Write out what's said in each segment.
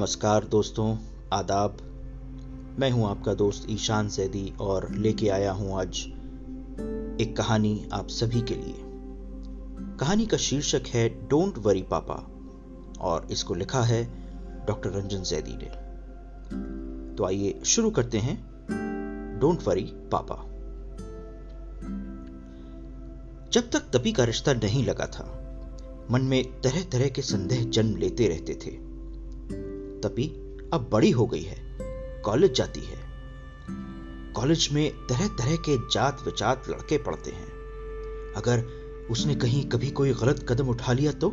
नमस्कार दोस्तों, आदाब। मैं हूँ आपका दोस्त ईशान सैदी और लेके आया हूँ आज एक कहानी आप सभी के लिए। कहानी का शीर्षक है डोंट वरी पापा और इसको लिखा है डॉक्टर रंजन सैदी ने। तो आइए शुरू करते हैं। डोंट वरी पापा। जब तक तपी का रिश्ता नहीं लगा था, मन में तरह तरह के संदेह जन्म लेते रहते थे। तपी अब बड़ी हो गई है। कॉलेज जाती है। कॉलेज में तरह तरह के जात विचात लड़के पढ़ते हैं। अगर उसने कहीं कभी कोई गलत कदम उठा लिया तो?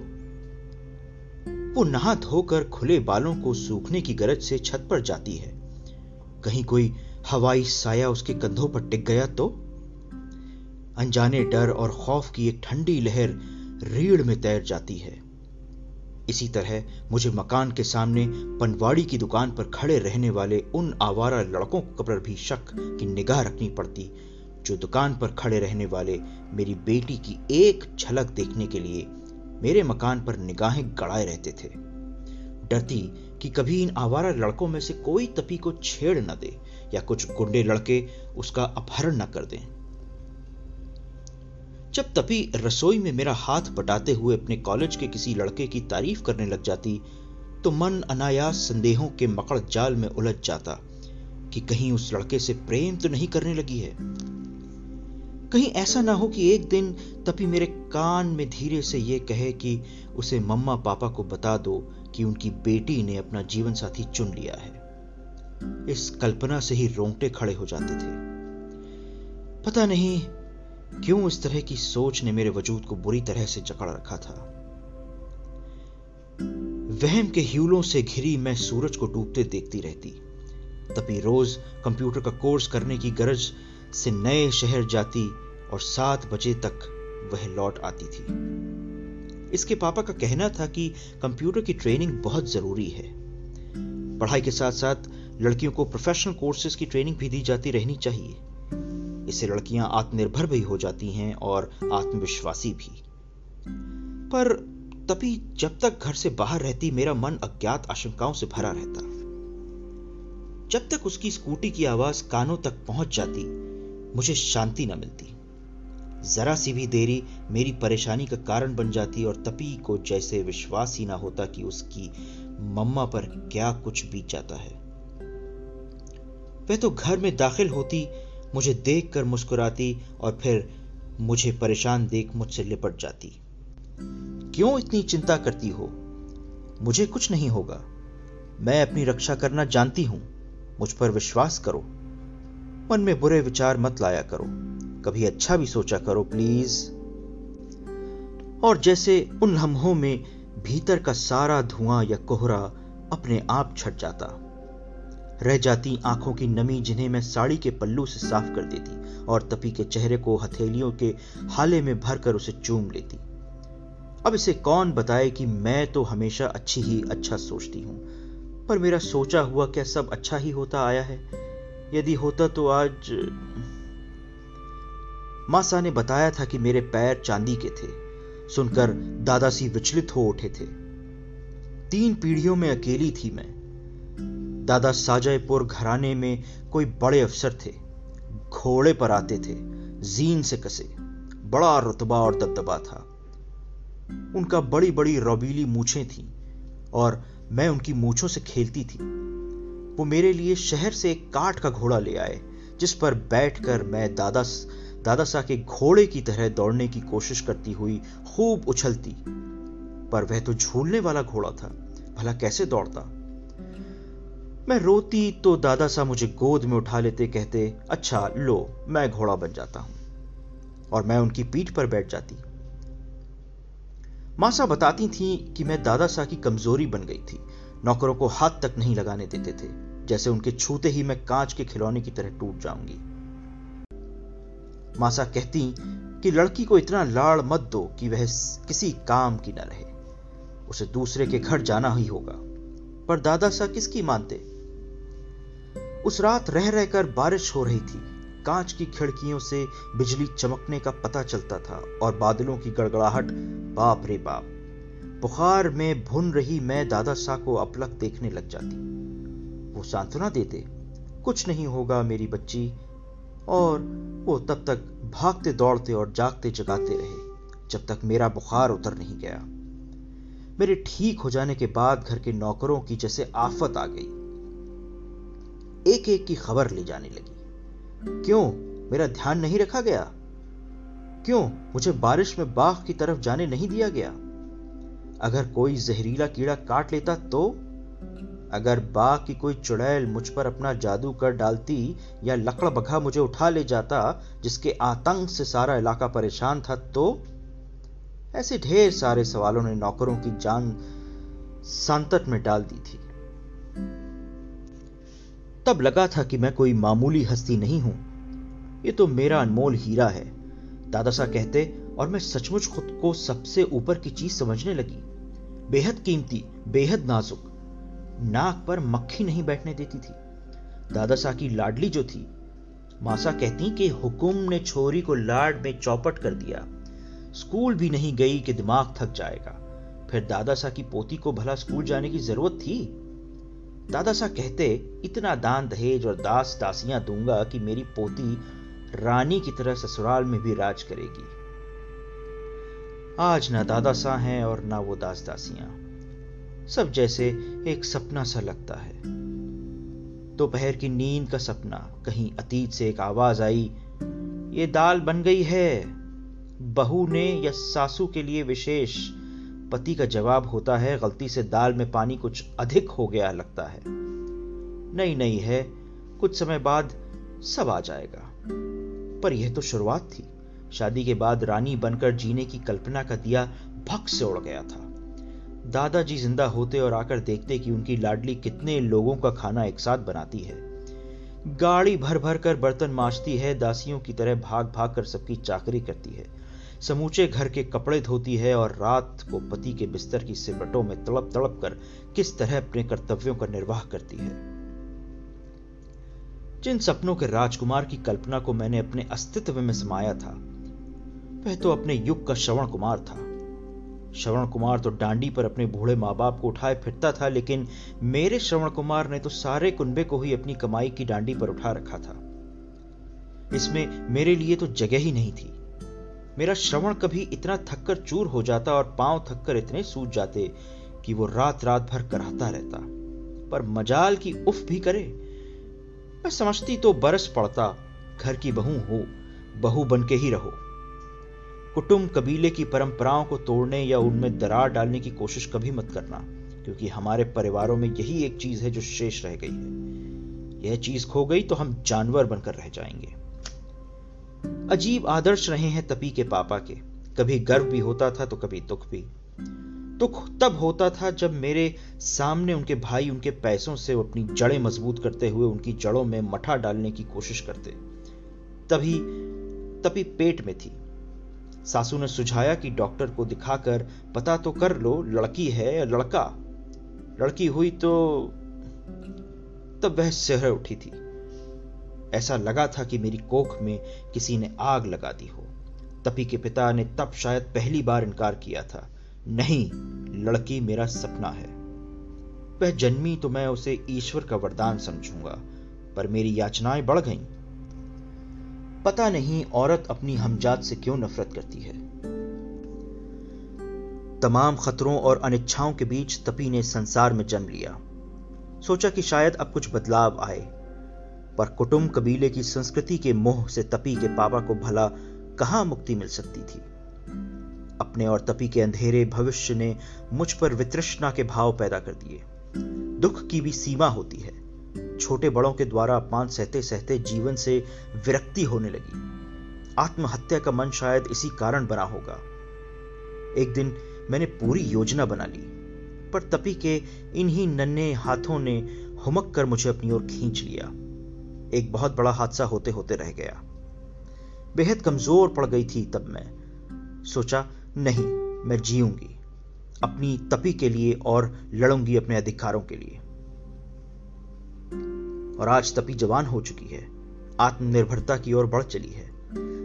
वो नहा धोकर खुले बालों को सूखने की गरज से छत पर जाती है। कहीं कोई हवाई साया उसके कंधों पर टिक गया तो? अनजाने डर और खौफ की एक ठंडी लहर रीढ़ में तैर जाती है। इसी तरह मुझे मकान के सामने पनवाड़ी की दुकान पर खड़े रहने वाले उन आवारा लड़कों पर भी शक की निगाह रखनी पड़ती, जो दुकान पर खड़े रहने वाले मेरी बेटी की एक झलक देखने के लिए मेरे मकान पर निगाहें गड़ाए रहते थे। डरती कि कभी इन आवारा लड़कों में से कोई तपी को छेड़ न दे या कुछ गुंडे लड़के उसका अपहरण न कर दें। जब तपी रसोई में मेरा हाथ बटाते हुए अपने कॉलेज के किसी लड़के की तारीफ़ करने लग जाती तो मन अनायास संदेहों के मकड़ जाल में उलझ जाता कि कहीं उस लड़के से प्रेम तो नहीं करने लगी है। कहीं ऐसा ना हो कि एक दिन तपी मेरे कान में धीरे से यह कहे कि उसे मम्मा पापा को बता दो कि उनकी बेटी ने अपना जीवन साथी चुन लिया है। इस कल्पना से ही रोंगटे खड़े हो जाते थे। पता नहीं क्यों इस तरह की सोच ने मेरे वजूद को बुरी तरह से जकड़ रखा था? वहम के ह्यूलों से घिरी मैं सूरज को डूबते देखती रहती। तभी रोज कंप्यूटर का कोर्स करने की गरज से नए शहर जाती और सात बजे तक वह लौट आती थी। इसके पापा का कहना था कि कंप्यूटर की ट्रेनिंग बहुत ज़रूरी है। पढ़ाई के साथ साथ लड़कियों को प्रोफेशनल कोर्सेज की ट्रेनिंग भी दी जाती रहनी चाहिए। इससे लड़कियाँ आत्मनिर्भर भी हो जाती हैं और आत्मविश्वासी भी। पर तभी जब तक घर से बाहर रहती मेरा मन अज्ञात आशंकाओं से भरा रहता। जब तक उसकी स्कूटी की आवाज़ कानों तक पहुँच जाती, मुझे शांति न मिलती। जरा सी भी देरी मेरी परेशानी का कारण बन जाती और तपी को जैसे विश्वास ही ना होता कि उसकी मम्मा पर क्या कुछ बीत जाता है। वह तो घर में दाखिल होती मुझे देखकर मुस्कुराती और फिर मुझे परेशान देख मुझसे लिपट जाती। क्यों इतनी चिंता करती हो? मुझे कुछ नहीं होगा। मैं अपनी रक्षा करना जानती हूँ। मुझ पर विश्वास करो। मन में बुरे विचार मत लाया करो। कभी अच्छा भी सोचा करो, प्लीज़। और जैसे उन लम्हों में भीतर का सारा धुआँ या कोहरा अपने आप छट जाता। रह जाती आँखों की नमी जिन्हें मैं साड़ी के पल्लू से साफ़ कर देती और तपी के चेहरे को हथेलियों के हाले में भरकर उसे चूम लेती। अब इसे कौन बताए कि मैं तो हमेशा अच्छी ही अच्छा सोचती हूँ? पर मेरा सोचा हुआ क्या सब अच्छा ही होता आया है? यदि होता तो आज मासा ने बताया था कि मेरे पैर चांदी के थे। सुनकर दादासी विचलित हो उठे थे। तीन पीढ़ियों में अकेली थी मैं। दादा साजयपुर घराने में कोई बड़े अफसर थे। घोड़े पर आते थे, जीन से कसे। बड़ा रुतबा और दबदबा था। उनका बड़ी बड़ी रौबीली मूछें थीं और मैं उनकी मूछों से खेलती थी। वो मेरे लिए शहर से एक काठ का घोड़ा ले आए, जिस पर बैठकर मैं दादा दादा सा के घोड़े की तरह दौड़ने की कोशिश करती हुई खूब उछलती। पर वह तो झूलने वाला घोड़ा था, भला कैसे दौड़ता? मैं रोती तो दादा सा मुझे गोद में उठा लेते, कहते अच्छा लो, मैं घोड़ा बन जाता हूँ। और मैं उनकी पीठ पर बैठ जाती। मासा बताती थी कि मैं दादा सा की कमज़ोरी बन गई थी। नौकरों को हाथ तक नहीं लगाने देते थे। जैसे उनके छूते ही मैं कांच के खिलौने की तरह टूट जाऊँगी। मासा कहती कि लड़की को इतना लाड़ मत दो कि वह किसी काम की न रहे। उसे दूसरे के घर जाना ही होगा। पर दादा सा किसकी मानते? उस रात रह रहकर बारिश हो रही थी। कांच की खिड़कियों से बिजली चमकने का पता चलता था और बादलों की गड़गड़ाहट। बाप रे बाप। बुखार में भुन रही मैं दादा सा को अपलक देखने लग जाती। वो सांत्वना देते, कुछ नहीं होगा मेरी बच्ची। और वो तब तक भागते दौड़ते और जागते जगाते रहे, जब तक मेरा बुखार उतर नहीं गया। मेरे ठीक हो जाने के बाद घर के नौकरों की जैसे आफत आ गई। एक एक की खबर ले जाने लगी। क्यों? मेरा ध्यान नहीं रखा गया? क्यों मुझे बारिश में बाघ की तरफ़ जाने नहीं दिया गया? अगर कोई जहरीला कीड़ा काट लेता तो? अगर बाघ की कोई चुड़ैल मुझ पर अपना जादू कर डालती या लकड़ बघा मुझे उठा ले जाता जिसके आतंक से सारा इलाका परेशान था तो? ऐसे ढेर सारे सवालों ने नौकरों की जान संकट में डाल दी थी। तब लगा था कि मैं कोई मामूली हस्ती नहीं हूँ। ये तो मेरा अनमोल हीरा है दादा सा कहते, और मैं सचमुच खुद को सबसे ऊपर की चीज़ समझने लगी। बेहद कीमती, बेहद नाजुक। नाक पर मक्खी नहीं बैठने देती थी। दादा सा की लाडली जो थी, मासा कहती कि हुकुम ने छोरी को लाड में चौपट कर दिया। स्कूल भी नहीं गई कि दिमाग थक जाएगा। फिर दादा सा की पोती को भला स्कूल जाने की ज़रूरत थी? दादा सा कहते, इतना दान दहेज और दास दासियाँ दूँगा कि मेरी पोती रानी की तरह ससुराल में भी राज करेगी। आज ना दादा सा हैं और ना वो दास दासियाँ। सब जैसे एक सपना सा लगता है। दोपहर तो की नींद का सपना, कहीं अतीत से एक आवाज़ आई, ये दाल बन गई है। बहू ने या सासू के लिए विशेष पति का जवाब होता है, गलती से दाल में पानी कुछ अधिक हो गया लगता है। नहीं नहीं है, कुछ समय बाद सब आ जाएगा। पर यह तो शुरुआत थी। शादी के बाद रानी बनकर जीने की कल्पना का दिया भक से उड़ गया था। दादाजी ज़िंदा होते और आकर देखते कि उनकी लाडली कितने लोगों का खाना एक साथ बनाती है। गाड़ी भर भर कर बर्तन माजती है, दासियों की तरह भाग भाग कर सबकी चाकरी करती है। समूचे घर के कपड़े धोती है और रात को पति के बिस्तर की सिमटों में तड़प तड़प कर किस तरह अपने कर्तव्यों का निर्वाह करती है। जिन सपनों के राजकुमार की कल्पना को मैंने अपने अस्तित्व में समाया था, वह तो अपने युग का श्रवण कुमार था। श्रवण कुमार तो डांडी पर अपने बूढ़े माँ बाप को उठाए फिरता था, लेकिन मेरे श्रवण कुमार ने तो सारे कुंबे को ही अपनी कमाई की डांडी पर उठा रखा था। इसमें मेरे लिए तो जगह ही नहीं थी। मेरा श्रवण कभी इतना थककर चूर हो जाता और पाँव थककर इतने सूज जाते कि वो रात रात भर कराता रहता। पर मजाल की उफ भी करे। मैं समझती तो बरस पड़ता, घर की बहू हो, बहू बन के ही रहो। कुटुंब कबीले की परंपराओं को तोड़ने या उनमें दरार डालने की कोशिश कभी मत करना, क्योंकि हमारे परिवारों में यही एक चीज़ है जो शेष रह गई है। यह चीज़ खो गई तो हम जानवर बनकर रह जाएँगे। अजीब आदर्श रहे हैं तपी के पापा के। कभी गर्व भी होता था तो कभी दुख भी। दुख तब होता था जब मेरे सामने उनके भाई उनके पैसों से अपनी जड़ें मज़बूत करते हुए उनकी जड़ों में मठा डालने की कोशिश करते। तभी, तपी पेट में थी। सासू ने सुझाया कि डॉक्टर को दिखाकर पता तो कर लो, लड़की है या लड़का? लड़की हुई तो तब वह सहर उठी थी। ऐसा लगा था कि मेरी कोख में किसी ने आग लगा दी हो। तपी के पिता ने तब शायद पहली बार इनकार किया था। नहीं, लड़की मेरा सपना है। वह जन्मी तो मैं उसे ईश्वर का वरदान समझूँगा, पर मेरी याचनाएँ बढ़ गईं। पता नहीं औरत अपनी हमजात से क्यों नफरत करती है। तमाम खतरों और अनिच्छाओं के बीच तपी ने संसार में जन्म लिया। सोचा कि शायद अब कुछ बदलाव आए। पर कुटुंब कबीले की संस्कृति के मोह से तपी के पापा को भला कहाँ मुक्ति मिल सकती थी? अपने और तपी के अंधेरे भविष्य ने मुझ पर वित्रृष्णा के भाव पैदा कर दिए। दुख की भी सीमा होती है। छोटे बड़ों के द्वारा अपमान सहते सहते जीवन से विरक्ति होने लगी। आत्महत्या का मन शायद इसी कारण बना होगा। एक दिन मैंने पूरी योजना बना ली, पर तपी के इन्हीं नन्हे हाथों ने हुमक कर मुझे अपनी ओर खींच लिया। एक बहुत बड़ा हादसा होते होते रह गया। बेहद कमज़ोर पड़ गई थी तब मैं। सोचा, नहीं, मैं जीऊँगी। अपनी तपी के लिए और लड़ूँगी अपने अधिकारों के लिए। और आज तपी जवान हो चुकी है। आत्मनिर्भरता की ओर बढ़ चली है।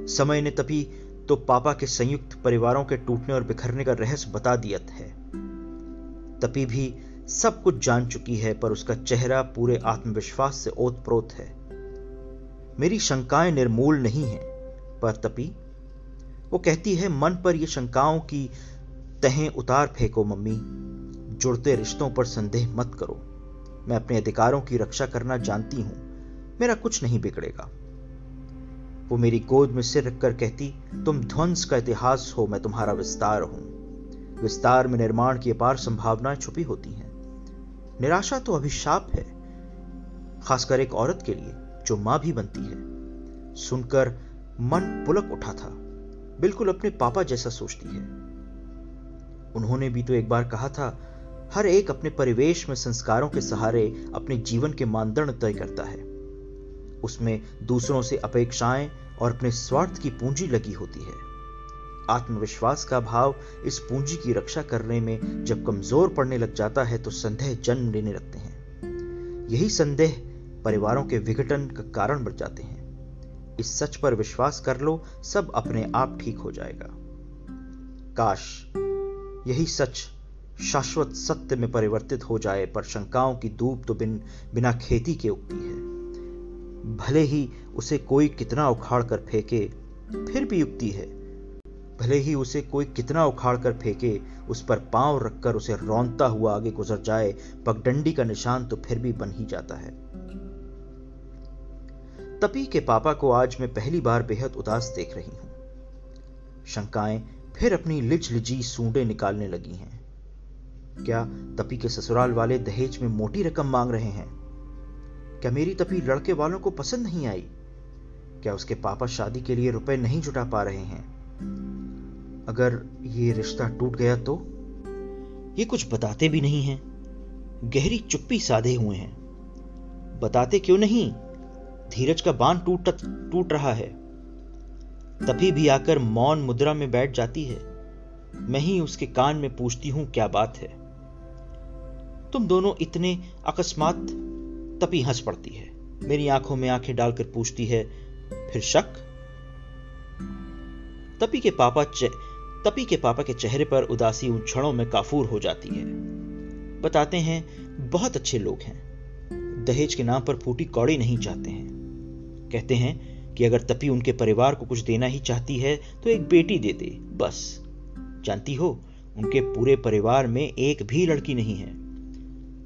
समय ने तपी तो पापा के संयुक्त परिवारों के टूटने और बिखरने का रहस्य बता दिया है। तपी भी सब कुछ जान चुकी है, पर उसका चेहरा पूरे आत्मविश्वास से ओतप्रोत है। मेरी शंकाएँ निर्मूल नहीं हैं, पर तपी। वो कहती है, मन पर ये शंकाओं की तहें उतार फेंको मम्मी। जुड़ते रिश्तों पर संदेह मत करो। मैं अपने अधिकारों की रक्षा करना जानती हूँ। मेरा कुछ नहीं बिगड़ेगा। वो मेरी गोद में सिर रखकर कहती, तुम ध्वंस का इतिहास हो, मैं तुम्हारा विस्तार हूँ। विस्तार में निर्माण की अपार संभावनाएँ छुपी होती हैं। निराशा तो अभिशाप है, खासकर एक औरत के लिए। जो माँ भी बनती है। सुनकर मन पुलक उठा था। बिल्कुल अपने पापा जैसा सोचती है। उन्होंने भी तो एक बार कहा था, हर एक अपने परिवेश में संस्कारों के सहारे अपने जीवन के मानदंड तय करता है। उसमें दूसरों से अपेक्षाएँ और अपने स्वार्थ की पूंजी लगी होती है। आत्मविश्वास का भाव इस पूंजी की रक्षा करने में जब कमज़ोर पड़ने लग जाता है तो संदेह जन्म लेने लगते हैं। यही संदेह परिवारों के विघटन का कारण बन जाते हैं। इस सच पर विश्वास कर लो, सब अपने आप ठीक हो जाएगा। काश यही सच शाश्वत सत्य में परिवर्तित हो जाए, पर शंकाओं की धूप तो बिन, बिना खेती के उगती है। भले ही उसे कोई कितना उखाड़ कर फेंके, फिर भी युक्ति है। भले ही उसे कोई कितना उखाड़ कर फेंके, उस पर पाँव रखकर उसे रौनता हुआ आगे गुजर जाए, पगडंडी का निशान तो फिर भी बन ही जाता है। तपी के पापा को आज मैं पहली बार बेहद उदास देख रही हूँ। शंकाएँ फिर अपनी लिज लिजी सूंडे निकालने लगी हैं। क्या तपी के ससुराल वाले दहेज में मोटी रकम मांग रहे हैं? क्या मेरी तपी लड़के वालों को पसंद नहीं आई? क्या उसके पापा शादी के लिए रुपए नहीं जुटा पा रहे हैं? अगर ये रिश्ता टूट गया तो? ये कुछ बताते भी नहीं हैं। गहरी चुप्पी साधे हुए हैं। बताते क्यों नहीं? धीरज का बाँध टूट टूट रहा है। तभी भी आकर मौन मुद्रा में बैठ जाती है। मैं ही उसके कान में पूछती हूँ, क्या बात है? तुम दोनों इतने अकस्मात तपी हंस पड़ती है। मेरी आँखों में आँखें डालकर पूछती है, फिर शक? तपी के पापा तपी के पापा के चेहरे पर उदासी उन क्षणों में काफूर हो जाती है। बताते हैं, बहुत अच्छे लोग हैं। दहेज के नाम पर फूटी कौड़ी नहीं चाहते हैं। कहते हैं कि अगर तपी उनके परिवार को कुछ देना ही चाहती है तो एक बेटी दे दे, बस। जानती हो, उनके पूरे परिवार में एक भी लड़की नहीं है।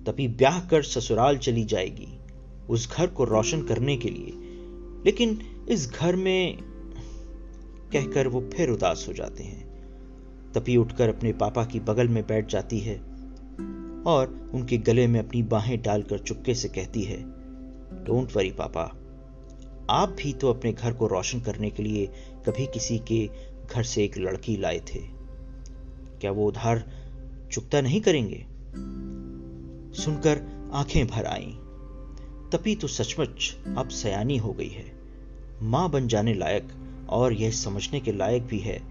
तभी ब्याह कर ससुराल चली जाएगी, उस घर को रोशन करने के लिए। लेकिन इस घर में कहकर वो फिर उदास हो जाते हैं। तपी उठकर अपने पापा की बगल में बैठ जाती है और उनके गले में अपनी बाहें डालकर चुपके से कहती है डोंट वरी पापा। आप भी तो अपने घर को रोशन करने के लिए कभी किसी के घर से एक लड़की लाए थे। क्या वो उधार चुकता नहीं करेंगे? सुनकर आँखें भर आईं। तपी तो सचमुच अब सयानी हो गई है। माँ बन जाने लायक और यह समझने के लायक भी है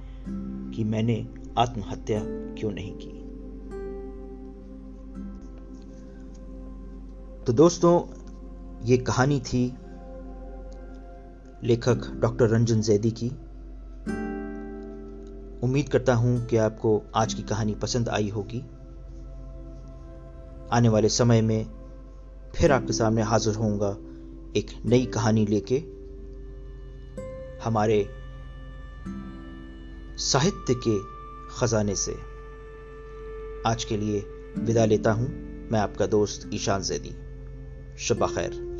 कि मैंने आत्महत्या क्यों नहीं की। तो दोस्तों, ये कहानी थी लेखक डॉक्टर रंजन जैदी की। उम्मीद करता हूँ कि आपको आज की कहानी पसंद आई होगी। आने वाले समय में फिर आपके सामने हाजिर होऊँगा एक नई कहानी लेके। हमारे साहित्य के खजाने से। आज के लिए विदा लेता हूँ। मैं आपका दोस्त ईशान जैदी। शबा खैर।